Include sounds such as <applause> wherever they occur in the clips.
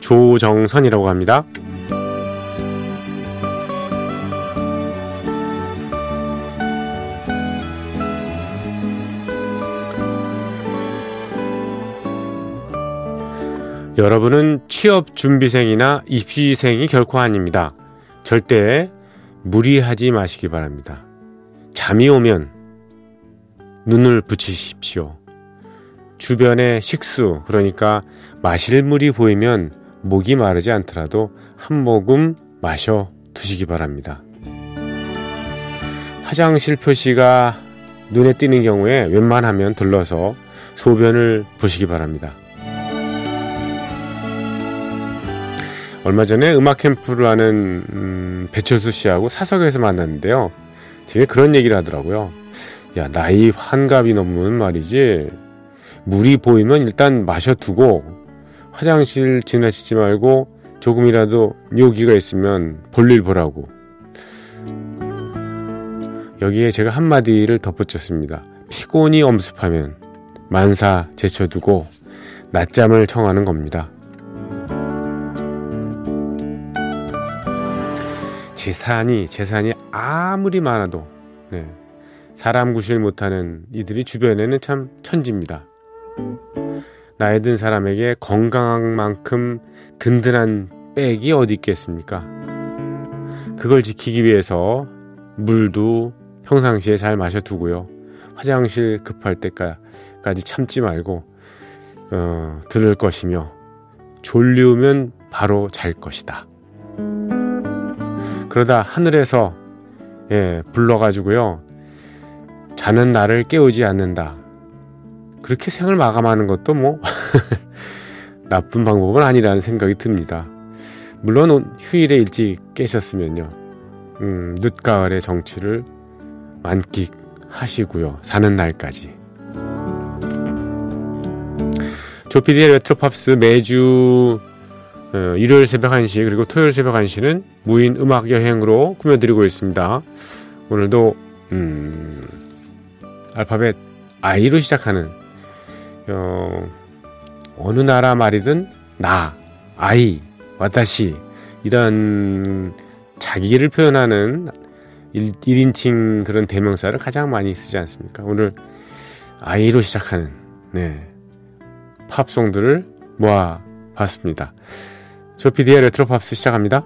조정선이라고 합니다. 여러분은 취업 준비생이나 입시생이 결코 아닙니다. 절대 무리하지 마시기 바랍니다. 잠이 오면 눈을 붙이십시오. 주변에 식수, 그러니까 마실 물이 보이면 목이 마르지 않더라도 한 모금 마셔 두시기 바랍니다. 화장실 표시가 눈에 띄는 경우에 웬만하면 들러서 소변을 보시기 바랍니다. 얼마 전에 음악 캠프를 하는 음, 배철수 씨하고 사석에서 만났는데요. 되게 그런 얘기를 하더라고요. 야, 나이 환갑이 넘으면 말이지. 물이 보이면 일단 마셔두고 화장실 지나치지 말고 조금이라도 묘기가 있으면 볼일 보라고. 여기에 제가 한마디를 덧붙였습니다. 피곤이 엄습하면 만사 제쳐두고 낮잠을 청하는 겁니다. 재산이 재산이 아무리 많아도 네, 사람 구실 못하는 이들이 주변에는 참 천지입니다. 나이 든 사람에게 건강한 만큼 든든한 백이 어디 있겠습니까? 그걸 지키기 위해서 물도 평상시에 잘 마셔두고요. 화장실 급할 때까지 참지 말고 어, 들을 것이며 졸리우면 바로 잘 것이다. 그러다 하늘에서 예, 불러가지고요. 자는 나를 깨우지 않는다. 그렇게 생을 마감하는 것도 뭐 <laughs> 나쁜 방법은 아니라는 생각이 듭니다. 물론 휴일에 일찍 깨셨으면요. 음, 늦가을의 정취를 만끽하시고요. 사는 날까지. 조피디의 레트로팝스 매주 어, 일요일 새벽 1시 그리고 토요일 새벽 1시는 무인 음악 여행으로 꾸며드리고 있습니다. 오늘도 음, 알파벳 I로 시작하는 어, 어느 나라 말이든 나, I, わたし 이런 자기를 표현하는 1, 1인칭 그런 대명사를 가장 많이 쓰지 않습니까? 오늘 아이로 시작하는 네, 팝송들을 모아 봤습니다. 조피디의 레트로 팝스 시작합니다.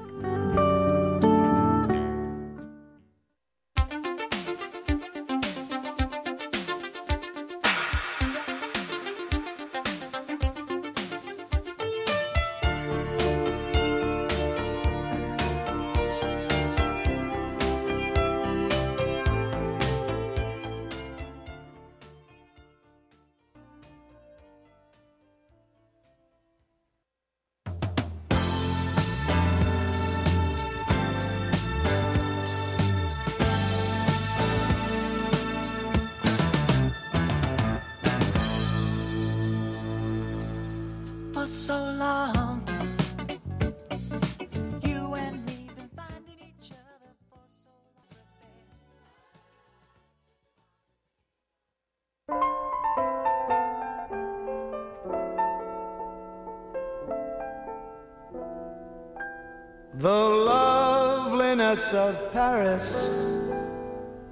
Of Paris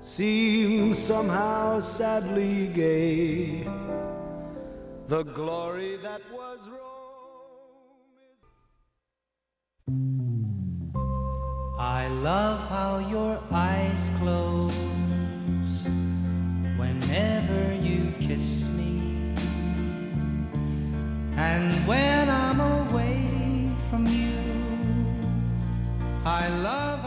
seems somehow sadly gay. The glory that was Rome. I love how your eyes close whenever you kiss me. And when I'm away from you, I love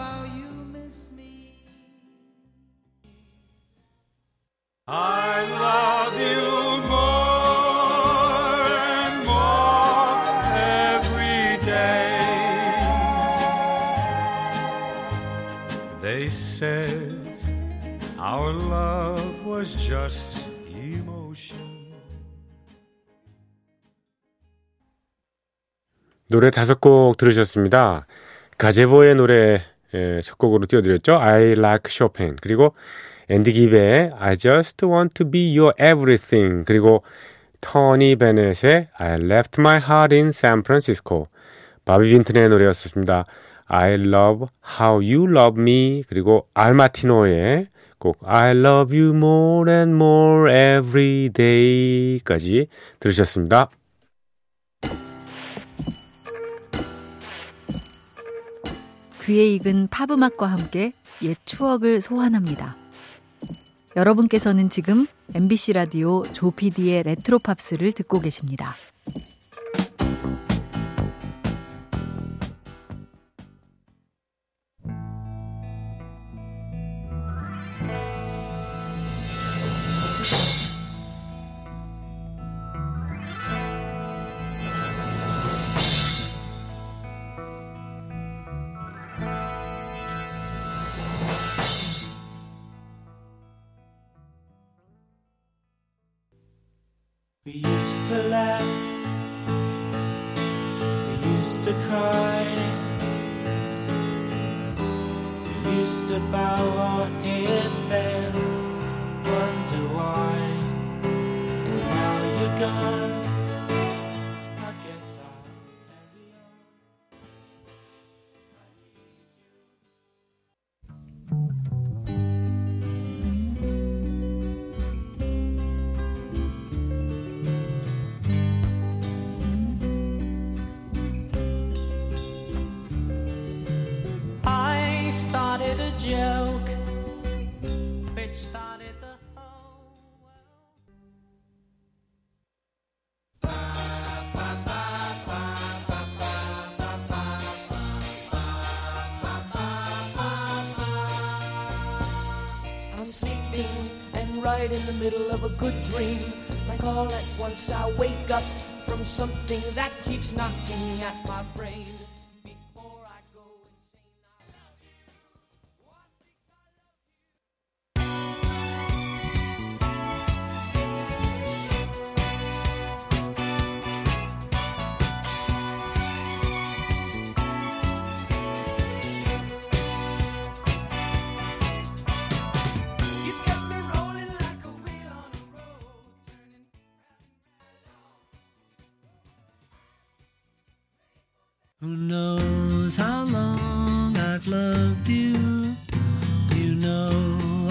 노래 다섯 곡 들으셨습니다. 가제보의 노래 예, 첫 곡으로 띄워드렸죠. I Like Chopin 그리고 앤디 기베의 I Just Want to Be Your Everything. 그리고 터니 베넷의 I Left My Heart in San Francisco. 바비 빈튼의 노래였습니다. I Love How You Love Me. 그리고 알마티노의 곡 I Love You More and More Every Day까지 들으셨습니다. 귀에 익은 팝음악과 함께 옛 추억을 소환합니다. 여러분께서는 지금 MBC 라디오 조피디의 레트로 팝스를 듣고 계십니다. We used to laugh, we used to cry, we used to bow our heads then, wonder why. Now you're gone. Right in the middle of a good dream. Like all at once I wake up from something that keeps knocking at my brain. Who knows how long I've loved you? You know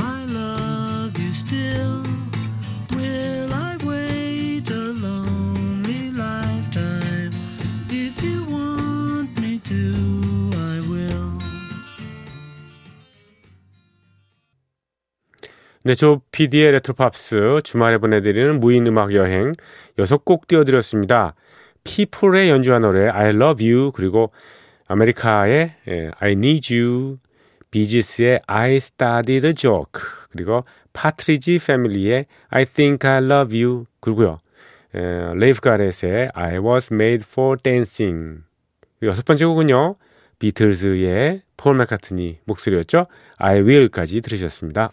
I love you still. Will I wait a lonely lifetime? If you want me to, I will. 네, 조 PD의 레트로 팝스 주말에 보내드리는 무인 음악 여행 여섯 곡 띄워드렸습니다. 피플의 연주한 노래 I Love You 그리고 아메리카의 예, I Need You 비지스의 I Started a Joke 그리고 파트리지 패밀리의 I Think I Love You 그리고요 에, 레이프 가렛의 I Was Made for Dancing 여섯 번째 곡은요 비틀즈의 폴 맥카트니 목소리였죠 I Will까지 들으셨습니다.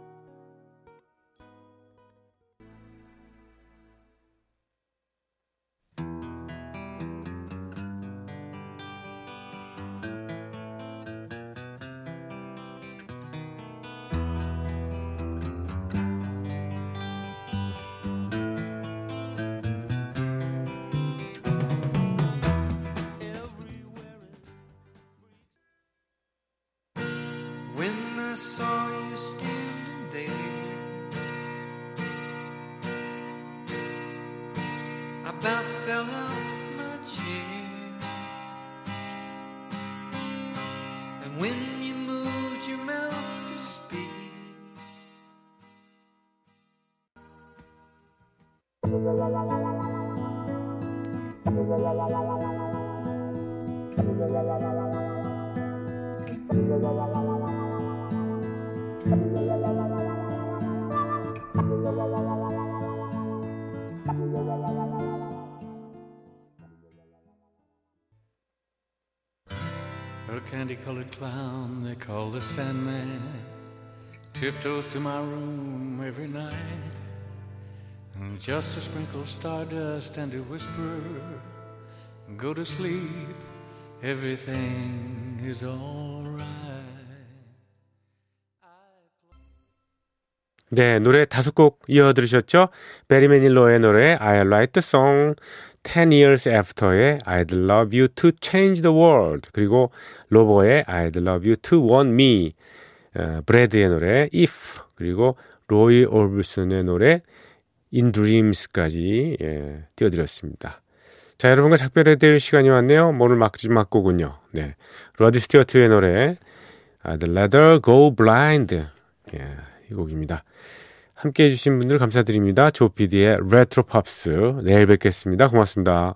About fell out my chair. And when candy colored clown they call the Sandman tiptoes to my room every night. And just to sprinkle stardust and to whisper, Go to sleep, everything is alright. 네, 노래 다섯 곡 이어 들으셨죠? 베리 매닐로의 노래 I Like the Song, 10 Years After의 I'd Love You to Change the World, 그리고 로버의 I'd Love You to Want Me, 어, 브래드의 노래 If, 그리고 로이 올브슨의 노래 In Dreams까지 예, 띄워드렸습니다. 자, 여러분과 작별해야 될 시간이 왔네요. 오늘 마지막 곡은요. 네, 로디 스튜어트의 노래 I'd Rather Go Blind, 예, 이 곡입니다. 함께 해주신 분들 감사드립니다. 조피디의 레트로 팝스. 내일 뵙겠습니다. 고맙습니다.